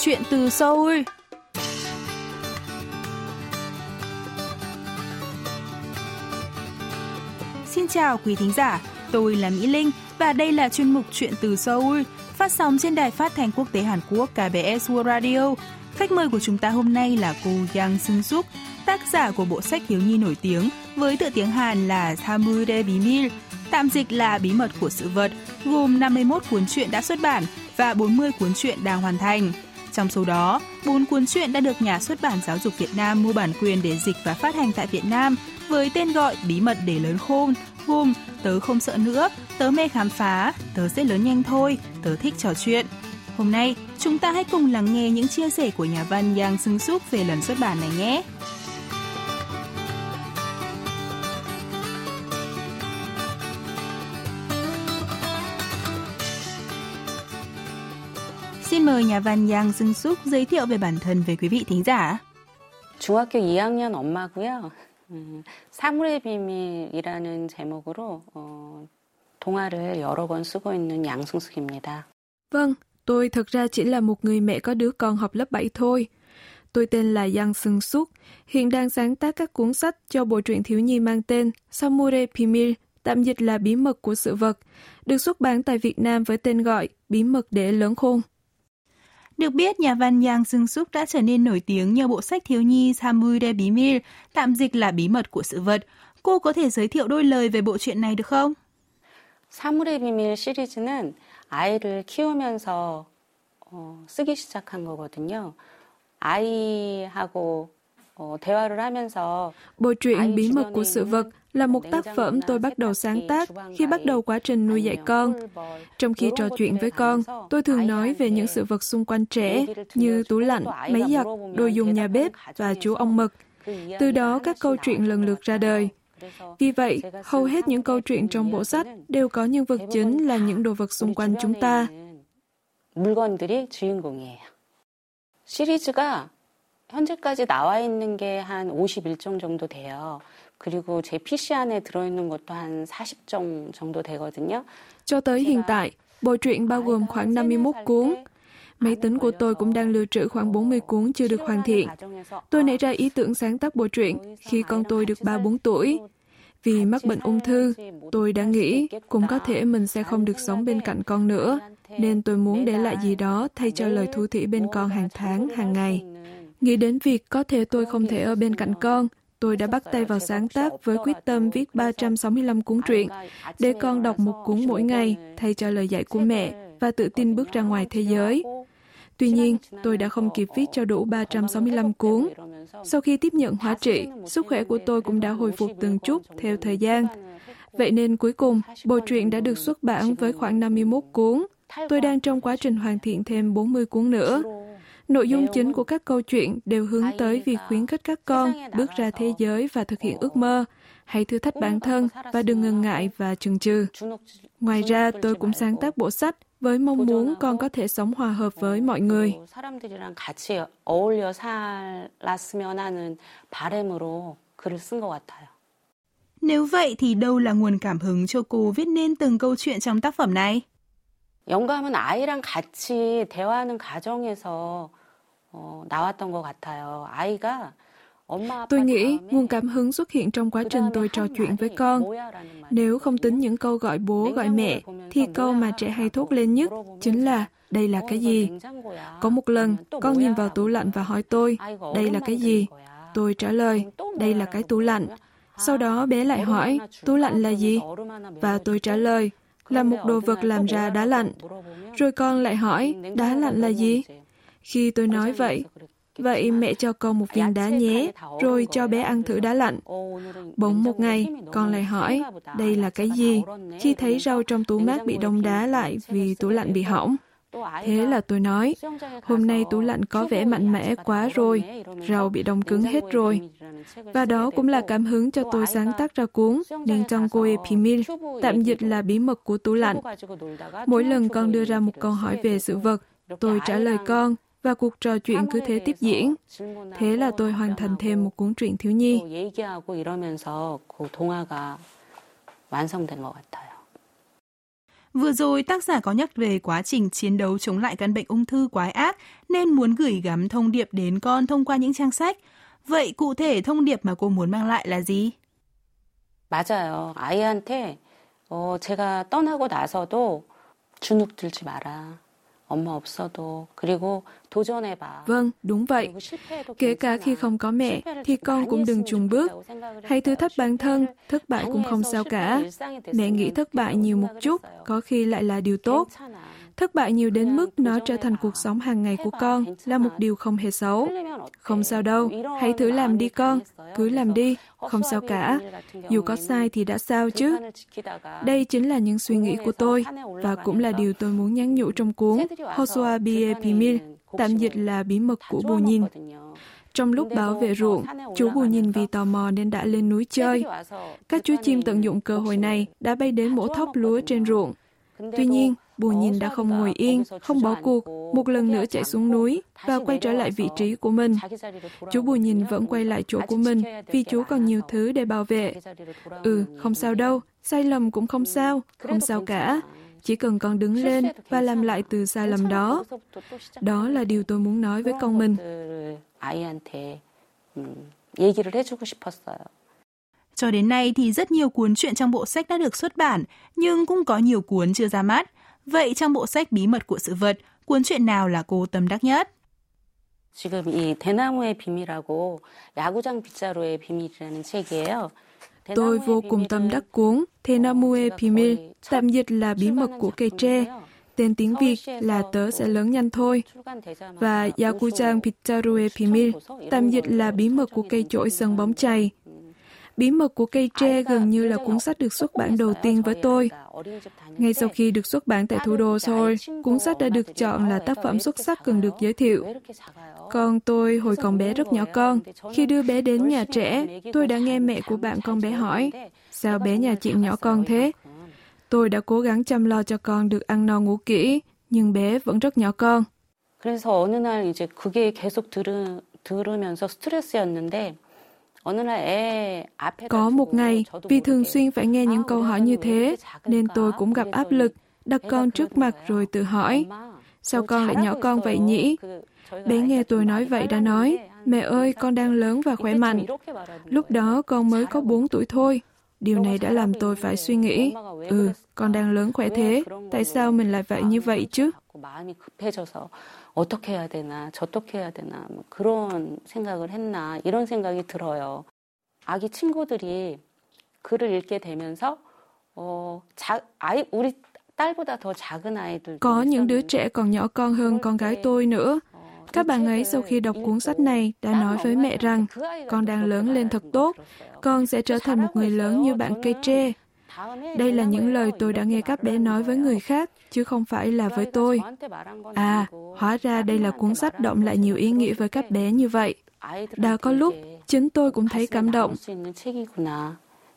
Chuyện từ Seoul Xin chào quý thính giả, tôi là Mỹ Linh và đây là chuyên mục Chuyện từ Seoul phát sóng trên đài phát thanh quốc tế Hàn Quốc KBS World Radio. Khách mời của chúng ta hôm nay là cô Yang Sung Suk, tác giả của bộ sách thiếu nhi nổi tiếng với tựa tiếng Hàn là Samurai Bimil, tạm dịch là Bí mật của sự vật, gồm 51 cuốn truyện đã xuất bản và 40 cuốn truyện đang hoàn thành. Trong số đó, 4 cuốn truyện đã được nhà xuất bản Giáo dục Việt Nam mua bản quyền để dịch và phát hành tại Việt Nam với tên gọi Bí mật để lớn khôn, gồm Tớ không sợ nữa, Tớ mê khám phá, Tớ sẽ lớn nhanh thôi, Tớ thích trò chuyện. Hôm nay, chúng ta hãy cùng lắng nghe những chia sẻ của nhà văn Yang Sưng Súc về lần xuất bản này nhé. Xin mời nhà văn Yang Sung Suk giới thiệu về bản thân với quý vị thính giả. 중학교 2학년 엄마고요. 사물의 비밀이라는 제목으로 어, 동화를 여러 번 쓰고 있는 양승숙입니다. Vâng, tôi thực ra chỉ là một người mẹ có đứa con học lớp 7 thôi. Tôi tên là Yang Sung Suk, hiện đang sáng tác các cuốn sách cho bộ truyện thiếu nhi mang tên Samurai Pimil, tạm dịch là Bí mật của sự vật, được xuất bản tại Việt Nam với tên gọi Bí mật để lớn khôn. Được biết, nhà văn Yang Sung Suk đã trở nên nổi tiếng nhờ bộ sách thiếu nhi Samurai Bimil, tạm dịch là bí mật của sự vật. Cô có thể giới thiệu đôi lời về bộ truyện này được không? 사물의 비밀 시리즈는 아이를 키우면서 어, 쓰기 시작한 거거든요. 아이하고 어, 대화를 하면서 Bộ truyện Bí mật của sự vật là một tác phẩm tôi bắt đầu sáng tác khi bắt đầu quá trình nuôi dạy con. Trong khi trò chuyện với con, tôi thường nói về những sự vật xung quanh trẻ như tủ lạnh, máy giặt, đồ dùng nhà bếp và chú ong mật. Từ đó các câu chuyện lần lượt ra đời. Vì vậy, hầu hết những câu chuyện trong bộ sách đều có nhân vật chính là những đồ vật xung quanh chúng ta. 물건들이 주인공이에요. 시리즈가 현재까지 나와 있는 게 한 51종 정도 돼요. 그리고 제 PC 안에 들어있는 것도 한 40종 정도 되거든요. Cho tới hiện tại, bộ truyện bao gồm khoảng 51 cuốn. Máy tính của tôi cũng đang lưu trữ khoảng 40 cuốn chưa được hoàn thiện. Tôi nảy ra ý tưởng sáng tác bộ truyện khi con tôi được 3-4 tuổi. Vì mắc bệnh ung thư, tôi đã nghĩ cũng có thể mình sẽ không được sống bên cạnh con nữa, nên tôi muốn để lại gì đó thay cho lời thu thủy bên con hàng tháng, hàng ngày. Nghĩ đến việc có thể tôi không thể ở bên cạnh con, tôi đã bắt tay vào sáng tác với quyết tâm viết 365 cuốn truyện, để con đọc một cuốn mỗi ngày thay cho lời dạy của mẹ và tự tin bước ra ngoài thế giới. Tuy nhiên, tôi đã không kịp viết cho đủ 365 cuốn. Sau khi tiếp nhận hóa trị, sức khỏe của tôi cũng đã hồi phục từng chút theo thời gian. Vậy nên cuối cùng, bộ truyện đã được xuất bản với khoảng 51 cuốn. Tôi đang trong quá trình hoàn thiện thêm 40 cuốn nữa. Nội dung chính của các câu chuyện đều hướng tới việc khuyến khích các con bước ra thế giới và thực hiện ước mơ. Hãy thử thách bản thân và đừng ngần ngại và chừng chừ. Ngoài ra, tôi cũng sáng tác bộ sách với mong muốn con có thể sống hòa hợp với mọi người. 사람들이랑 같이 어울려 살았으면 하는 바람으로 글을 쓴 것 같아요. Nếu vậy thì đâu là nguồn cảm hứng cho cô viết nên từng câu chuyện trong tác phẩm này? 영감은 아이랑 같이 대화하는 과정에서 어, 나왔던 것 같아요. 아이가 Tôi nghĩ nguồn cảm hứng xuất hiện trong quá trình tôi trò chuyện với con. Nếu không tính những câu gọi bố gọi mẹ, thì câu mà trẻ hay thốt lên nhất chính là đây là cái gì? Có một lần, con nhìn vào tủ lạnh và hỏi tôi, đây là cái gì? Tôi trả lời, đây là cái tủ lạnh. Sau đó bé lại hỏi, tủ lạnh là gì? Và tôi trả lời, là một đồ vật làm ra đá lạnh. Rồi con lại hỏi, đá lạnh là gì? Khi tôi nói vậy, Vậy mẹ cho con một viên đá nhé, rồi cho bé ăn thử đá lạnh. Bỗng một ngày, con lại hỏi, đây là cái gì? Khi thấy rau trong tủ mát bị đông đá lại vì tủ lạnh bị hỏng. Thế là tôi nói, hôm nay tủ lạnh có vẻ mạnh mẽ quá rồi, rau bị đông cứng hết rồi. Và đó cũng là cảm hứng cho tôi sáng tác ra cuốn Nenjanggoe Pimil, tạm dịch là bí mật của tủ lạnh. Mỗi lần con đưa ra một câu hỏi về sự vật, tôi trả lời con và cuộc trò chuyện cứ thế tiếp diễn. Thế là tôi hoàn thành thêm một cuốn truyện thiếu nhi. 얘기하고 이러면서 그 동화가 완성된 것 같아요. Vừa rồi tác giả có nhắc về quá trình chiến đấu chống lại căn bệnh ung thư quái ác nên muốn gửi gắm thông điệp đến con thông qua những trang sách. Vậy cụ thể thông điệp mà cô muốn mang lại là gì? 맞아요. 아이한테 어, 제가 떠나고 나서도 주눅 들지 마라. Vâng, đúng vậy. Kể cả khi không có mẹ, thì con cũng đừng chùn bước. Hãy thử thách bản thân, thất bại cũng không sao cả. Mẹ nghĩ thất bại nhiều một chút, có khi lại là điều tốt. Thất bại nhiều đến mức nó trở thành cuộc sống hàng ngày của con là một điều không hề xấu. Không sao đâu, hãy thử làm đi con, cứ làm đi, không sao cả. Dù có sai thì đã sao chứ. Đây chính là những suy nghĩ của tôi và cũng là điều tôi muốn nhắn nhủ trong cuốn Hosua Bie Pimil, tạm dịch là bí mật của bù nhìn. Trong lúc bảo vệ ruộng, chú bù nhìn vì tò mò nên đã lên núi chơi. Các chú chim tận dụng cơ hội này đã bay đến mổ thóc lúa trên ruộng. Tuy nhiên, Bù nhìn đã không ngồi yên, không bỏ cuộc, một lần nữa chạy xuống núi và quay trở lại vị trí của mình. Chú Bù nhìn vẫn quay lại chỗ của mình vì chú còn nhiều thứ để bảo vệ. Ừ, không sao đâu, sai lầm cũng không sao, không sao cả. Chỉ cần con đứng lên và làm lại từ sai lầm đó. Đó là điều tôi muốn nói với con mình. 얘기를 해주고 싶었어요. Cho đến nay thì rất nhiều cuốn truyện trong bộ sách đã được xuất bản, nhưng cũng có nhiều cuốn chưa ra mắt. Vậy trong bộ sách Bí mật của sự vật, cuốn truyện nào là cô tâm đắc nhất? 지금 이 대나무의 비밀하고 야구장 빗자루의 비밀이라는 책이에요. Tôi vô cùng tâm đắc cuốn Thenamu에 비밀, tạm dịch là bí mật của cây tre. Tên tiếng Việt là Tớ sẽ lớn nhanh thôi. Và Yakujang Pizzaru에 비밀, tạm dịch là bí mật của cây chổi sân bóng chày. Bí mật của cây tre gần như là cuốn sách được xuất bản đầu tiên với tôi. Ngay sau khi được xuất bản tại thủ đô Seoul, cuốn sách đã được chọn là tác phẩm xuất sắc cần được giới thiệu. Còn tôi hồi còn bé rất nhỏ con, khi đưa bé đến nhà trẻ, tôi đã nghe mẹ của bạn con bé hỏi, sao bé nhà chị nhỏ con thế? Tôi đã cố gắng chăm lo cho con được ăn no ngủ kỹ, nhưng bé vẫn rất nhỏ con. 그래서 어느 날 이제 그게 계속 들으, 들으면서 스트레스였는데 có một ngày, vì thường xuyên phải nghe những câu hỏi như thế, nên tôi cũng gặp áp lực, đặt con trước mặt rồi tự hỏi, sao con lại nhỏ con vậy nhỉ? Bé nghe tôi nói vậy đã nói, mẹ ơi, con đang lớn và khỏe mạnh. Lúc đó con mới có 4 tuổi thôi. Điều này đã làm tôi phải suy nghĩ, ừ, con đang lớn khỏe thế, tại sao mình lại vậy như vậy chứ? 어떻게 해야 되나, 저떻게 해야 되나, 뭐 그런 생각을 했나, 이런 생각이 들어요. 아기 친구들이 글을 읽게 되면서, 어, 자, 아이, 우리 딸보다 더 작은 아이들. Có những đứa trẻ còn nhỏ con hơn con gái tôi nữa. Các bạn ấy sau khi đọc cuốn sách này đã nói với mẹ rằng con đang lớn lên thật tốt, con sẽ trở thành một người lớn như bạn cây tre. Đây là những lời tôi đã nghe các bé nói với người khác, chứ không phải là với tôi. À, hóa ra đây là cuốn sách động lại nhiều ý nghĩa với các bé như vậy. Đã có lúc, chính tôi cũng thấy cảm động.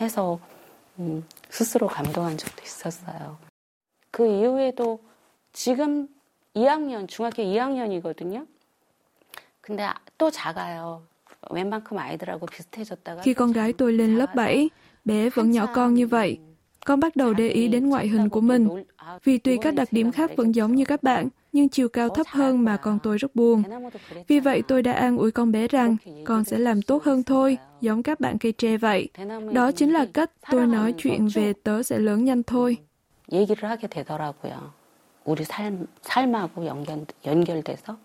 해서 음, 스스로 감동한 적도 있었어요. 그 이후에도 지금 2학년, 중학교 2학년이거든요. 근데 또 작아요. 웬만큼 아이들하고 비슷해졌다가 Khi con gái tôi lên lớp 7, bé vẫn nhỏ con như vậy. Con bắt đầu để ý đến ngoại hình của mình. Vì tuy các đặc điểm khác vẫn giống như các bạn, nhưng chiều cao thấp hơn mà con tôi rất buồn. Vì vậy tôi đã an ủi con bé rằng con sẽ làm tốt hơn thôi, giống các bạn cây tre vậy. Đó chính là cách tôi nói chuyện về tớ sẽ lớn nhanh thôi. 얘기를 하게 되더라고요. 우리 삶, 삶하고 연결, 연결돼서.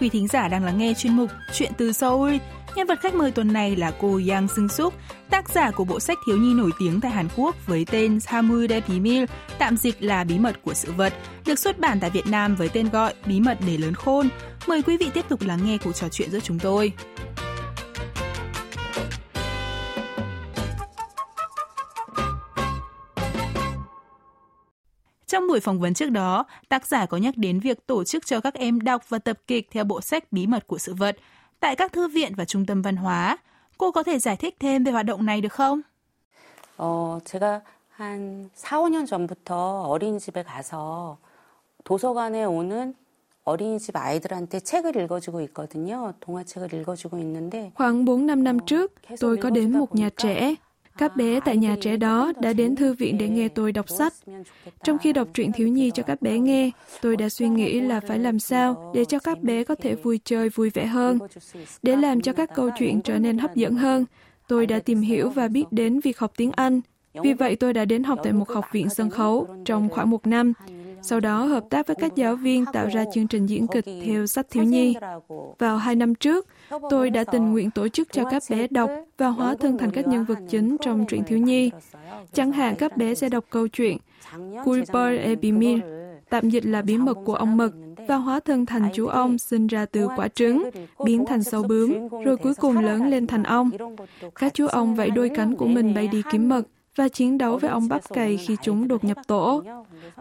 Quý thính giả đang lắng nghe chuyên mục Chuyện từ Seoul. Nhân vật khách mời tuần này là cô Yang Sung Suk, tác giả của bộ sách thiếu nhi nổi tiếng tại Hàn Quốc với tên Samude Bimil, tạm dịch là Bí mật của sự vật, được xuất bản tại Việt Nam với tên gọi Bí mật để lớn khôn. Mời quý vị tiếp tục lắng nghe cuộc trò chuyện giữa chúng tôi. Trong buổi phỏng vấn trước đó, tác giả có nhắc đến việc tổ chức cho các em đọc và tập kịch theo bộ sách Bí mật của sự vật tại các thư viện và trung tâm văn hóa. Cô có thể giải thích thêm về hoạt động này được không? 어, 제가 한 4, 5년 전부터 어린이집에 가서 도서관에 오는 어린이집 아이들한테 책을 읽어주고 있거든요. 동화책을 읽어주고 있는데 khoảng 4-5 năm trước, tôi có đến một nhà trẻ. các bé tại nhà trẻ đó đã đến thư viện để nghe tôi đọc sách. Trong khi đọc truyện thiếu nhi cho các bé nghe, tôi đã suy nghĩ là phải làm sao để cho các bé có thể vui chơi vui vẻ hơn. Để làm cho các câu chuyện trở nên hấp dẫn hơn, tôi đã tìm hiểu và biết đến việc học tiếng Anh. Vì vậy tôi đã đến học tại một học viện sân khấu trong khoảng một năm sau đó hợp tác với các giáo viên tạo ra chương trình diễn kịch theo sách thiếu nhi. Vào hai năm trước, tôi đã tình nguyện tổ chức cho các bé đọc và hóa thân thành các nhân vật chính trong truyện thiếu nhi. Chẳng hạn các bé sẽ đọc câu chuyện Kuiper Ebimir, tạm dịch là bí mật của ông mực, và hóa thân thành chú ong sinh ra từ quả trứng, biến thành sâu bướm, rồi cuối cùng lớn lên thành ong. Các chú ong vẫy đôi cánh của mình bay đi kiếm mật, và chiến đấu với ong bắp cày khi chúng đột nhập tổ.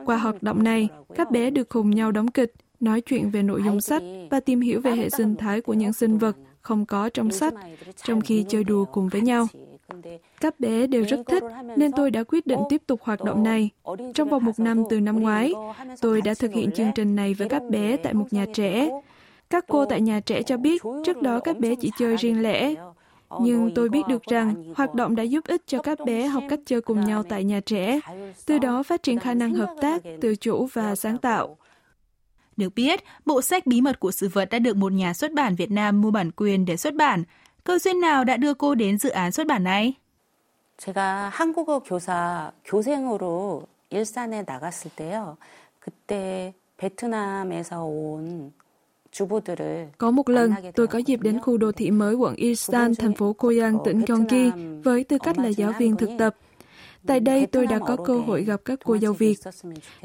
Qua hoạt động này, các bé được cùng nhau đóng kịch, nói chuyện về nội dung sách và tìm hiểu về hệ sinh thái của những sinh vật không có trong sách, trong khi chơi đùa cùng với nhau. Các bé đều rất thích, nên tôi đã quyết định tiếp tục hoạt động này. Trong vòng một năm từ năm ngoái, tôi đã thực hiện chương trình này với các bé tại một nhà trẻ. Các cô tại nhà trẻ cho biết trước đó các bé chỉ chơi riêng lẻ, nhưng tôi biết được rằng hoạt động đã giúp ích cho các bé học cách chơi cùng nhau tại nhà trẻ, từ đó phát triển khả năng hợp tác, tự chủ và sáng tạo. Được biết, bộ sách Bí mật của sự vật đã được một nhà xuất bản Việt Nam mua bản quyền để xuất bản. Cơ duyên nào đã đưa cô đến dự án xuất bản này? 제가 한국어 교사 교생으로 일산에 나갔을 때요. 그때 베트남에서 온 có một lần, tôi có dịp đến khu đô thị mới quận Ilsan, thành phố Koyang, tỉnh Gyeonggi, với tư cách là giáo viên thực tập. Tại đây, tôi đã có cơ hội gặp các cô dâu Việt.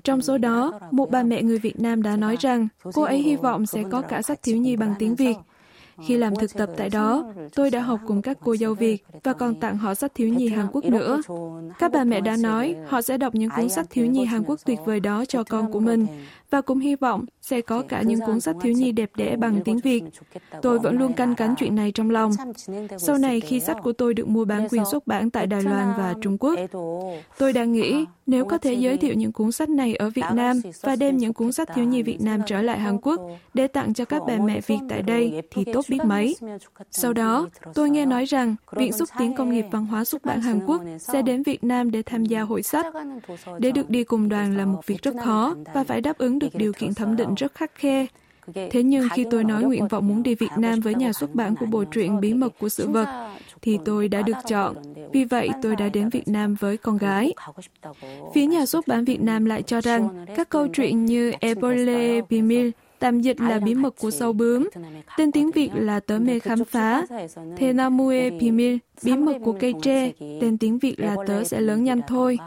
Trong số đó, một bà mẹ người Việt Nam đã nói rằng cô ấy hy vọng sẽ có cả sách thiếu nhi bằng tiếng Việt. Khi làm thực tập tại đó, tôi đã học cùng các cô dâu Việt và còn tặng họ sách thiếu nhi Hàn Quốc nữa. Các bà mẹ đã nói họ sẽ đọc những cuốn sách thiếu nhi Hàn Quốc tuyệt vời đó cho con của mình và cũng hy vọng sẽ có cả những cuốn sách thiếu nhi đẹp đẽ bằng tiếng Việt. Tôi vẫn luôn canh cánh chuyện này trong lòng. Sau này khi sách của tôi được mua bán quyền xuất bản tại Đài Loan và Trung Quốc, tôi đã nghĩ nếu có thể giới thiệu những cuốn sách này ở Việt Nam và đem những cuốn sách thiếu nhi Việt Nam trở lại Hàn Quốc để tặng cho các bà mẹ Việt tại đây thì tốt biết mấy. Sau đó, tôi nghe nói rằng Viện xúc tiến công nghiệp văn hóa xuất bản Hàn Quốc sẽ đến Việt Nam để tham gia hội sách. Để được đi cùng đoàn là một việc rất khó và phải đáp ứng được điều kiện thẩm định rất khắc khe. Thế nhưng khi tôi nói nguyện vọng muốn đi Việt Nam với nhà xuất bản của bộ truyện Bí mật của sự vật, thì tôi đã được chọn. Vì vậy, tôi đã đến Việt Nam với con gái. Phía nhà xuất bản Việt Nam lại cho rằng các câu chuyện như Ebole Bimil Tạm dịch là bí mật của sâu bướm. Tên tiếng Việt là tớ mê khám phá. Thenamue pimil bí mật của cây tre. Tên tiếng Việt là tớ sẽ lớn nhanh thôi.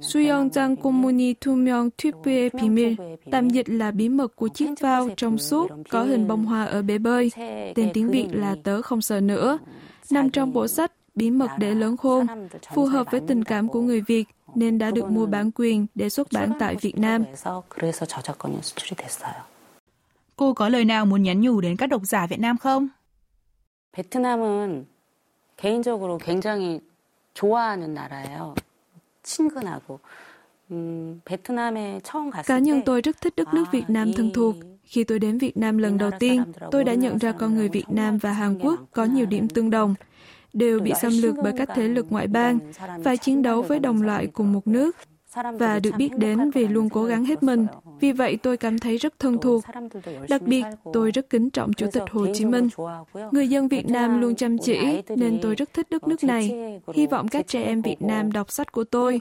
Suyongjang Komuni Tumyong Thuypue pimil tạm dịch là bí mật của chiếc phao trong suốt có hình bông hoa ở bể bơi. Tên tiếng Việt là tớ không sợ nữa. Nằm trong bộ sách Bí mật để lớn khôn, phù hợp với tình cảm của người Việt nên đã được mua bán quyền để xuất bản tại Việt Nam. Cô có lời nào muốn nhắn nhủ đến các độc giả Việt Nam không? 베트남은 개인적으로 굉장히 좋아하는 나라예요. 친근하고 um, Cá nhân tôi rất thích đất nước Việt Nam thân thuộc. Khi tôi đến Việt Nam lần đầu tiên, tôi đã nhận ra con người Việt Nam và Hàn Quốc có nhiều điểm tương đồng đều bị xâm lược bởi các thế lực ngoại bang, phải chiến đấu với đồng loại cùng một nước và được biết đến vì luôn cố gắng hết mình. Vì vậy tôi cảm thấy rất thân thuộc. Đặc biệt, tôi rất kính trọng Chủ tịch Hồ Chí Minh. Người dân Việt Nam luôn chăm chỉ nên tôi rất thích đất nước này. Hy vọng các trẻ em Việt Nam đọc sách của tôi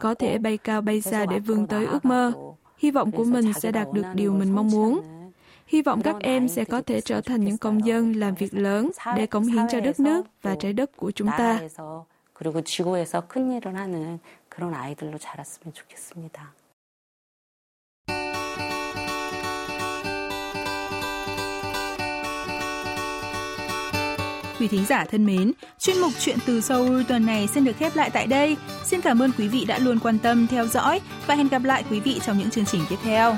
có thể bay cao bay xa để vươn tới ước mơ. Hy vọng của mình sẽ đạt được điều mình mong muốn. Hy vọng các em sẽ có thể trở thành những công dân làm việc lớn để cống hiến cho đất nước và trái đất của chúng ta. 그리고 지구에서 큰 일을 하는 그런 아이들로 자랐으면 좋겠습니다. Quý thính giả thân mến, chuyên mục Chuyện từ Seoul tuần này xin được khép lại tại đây. Xin cảm ơn quý vị đã luôn quan tâm theo dõi và hẹn gặp lại quý vị trong những chương trình tiếp theo.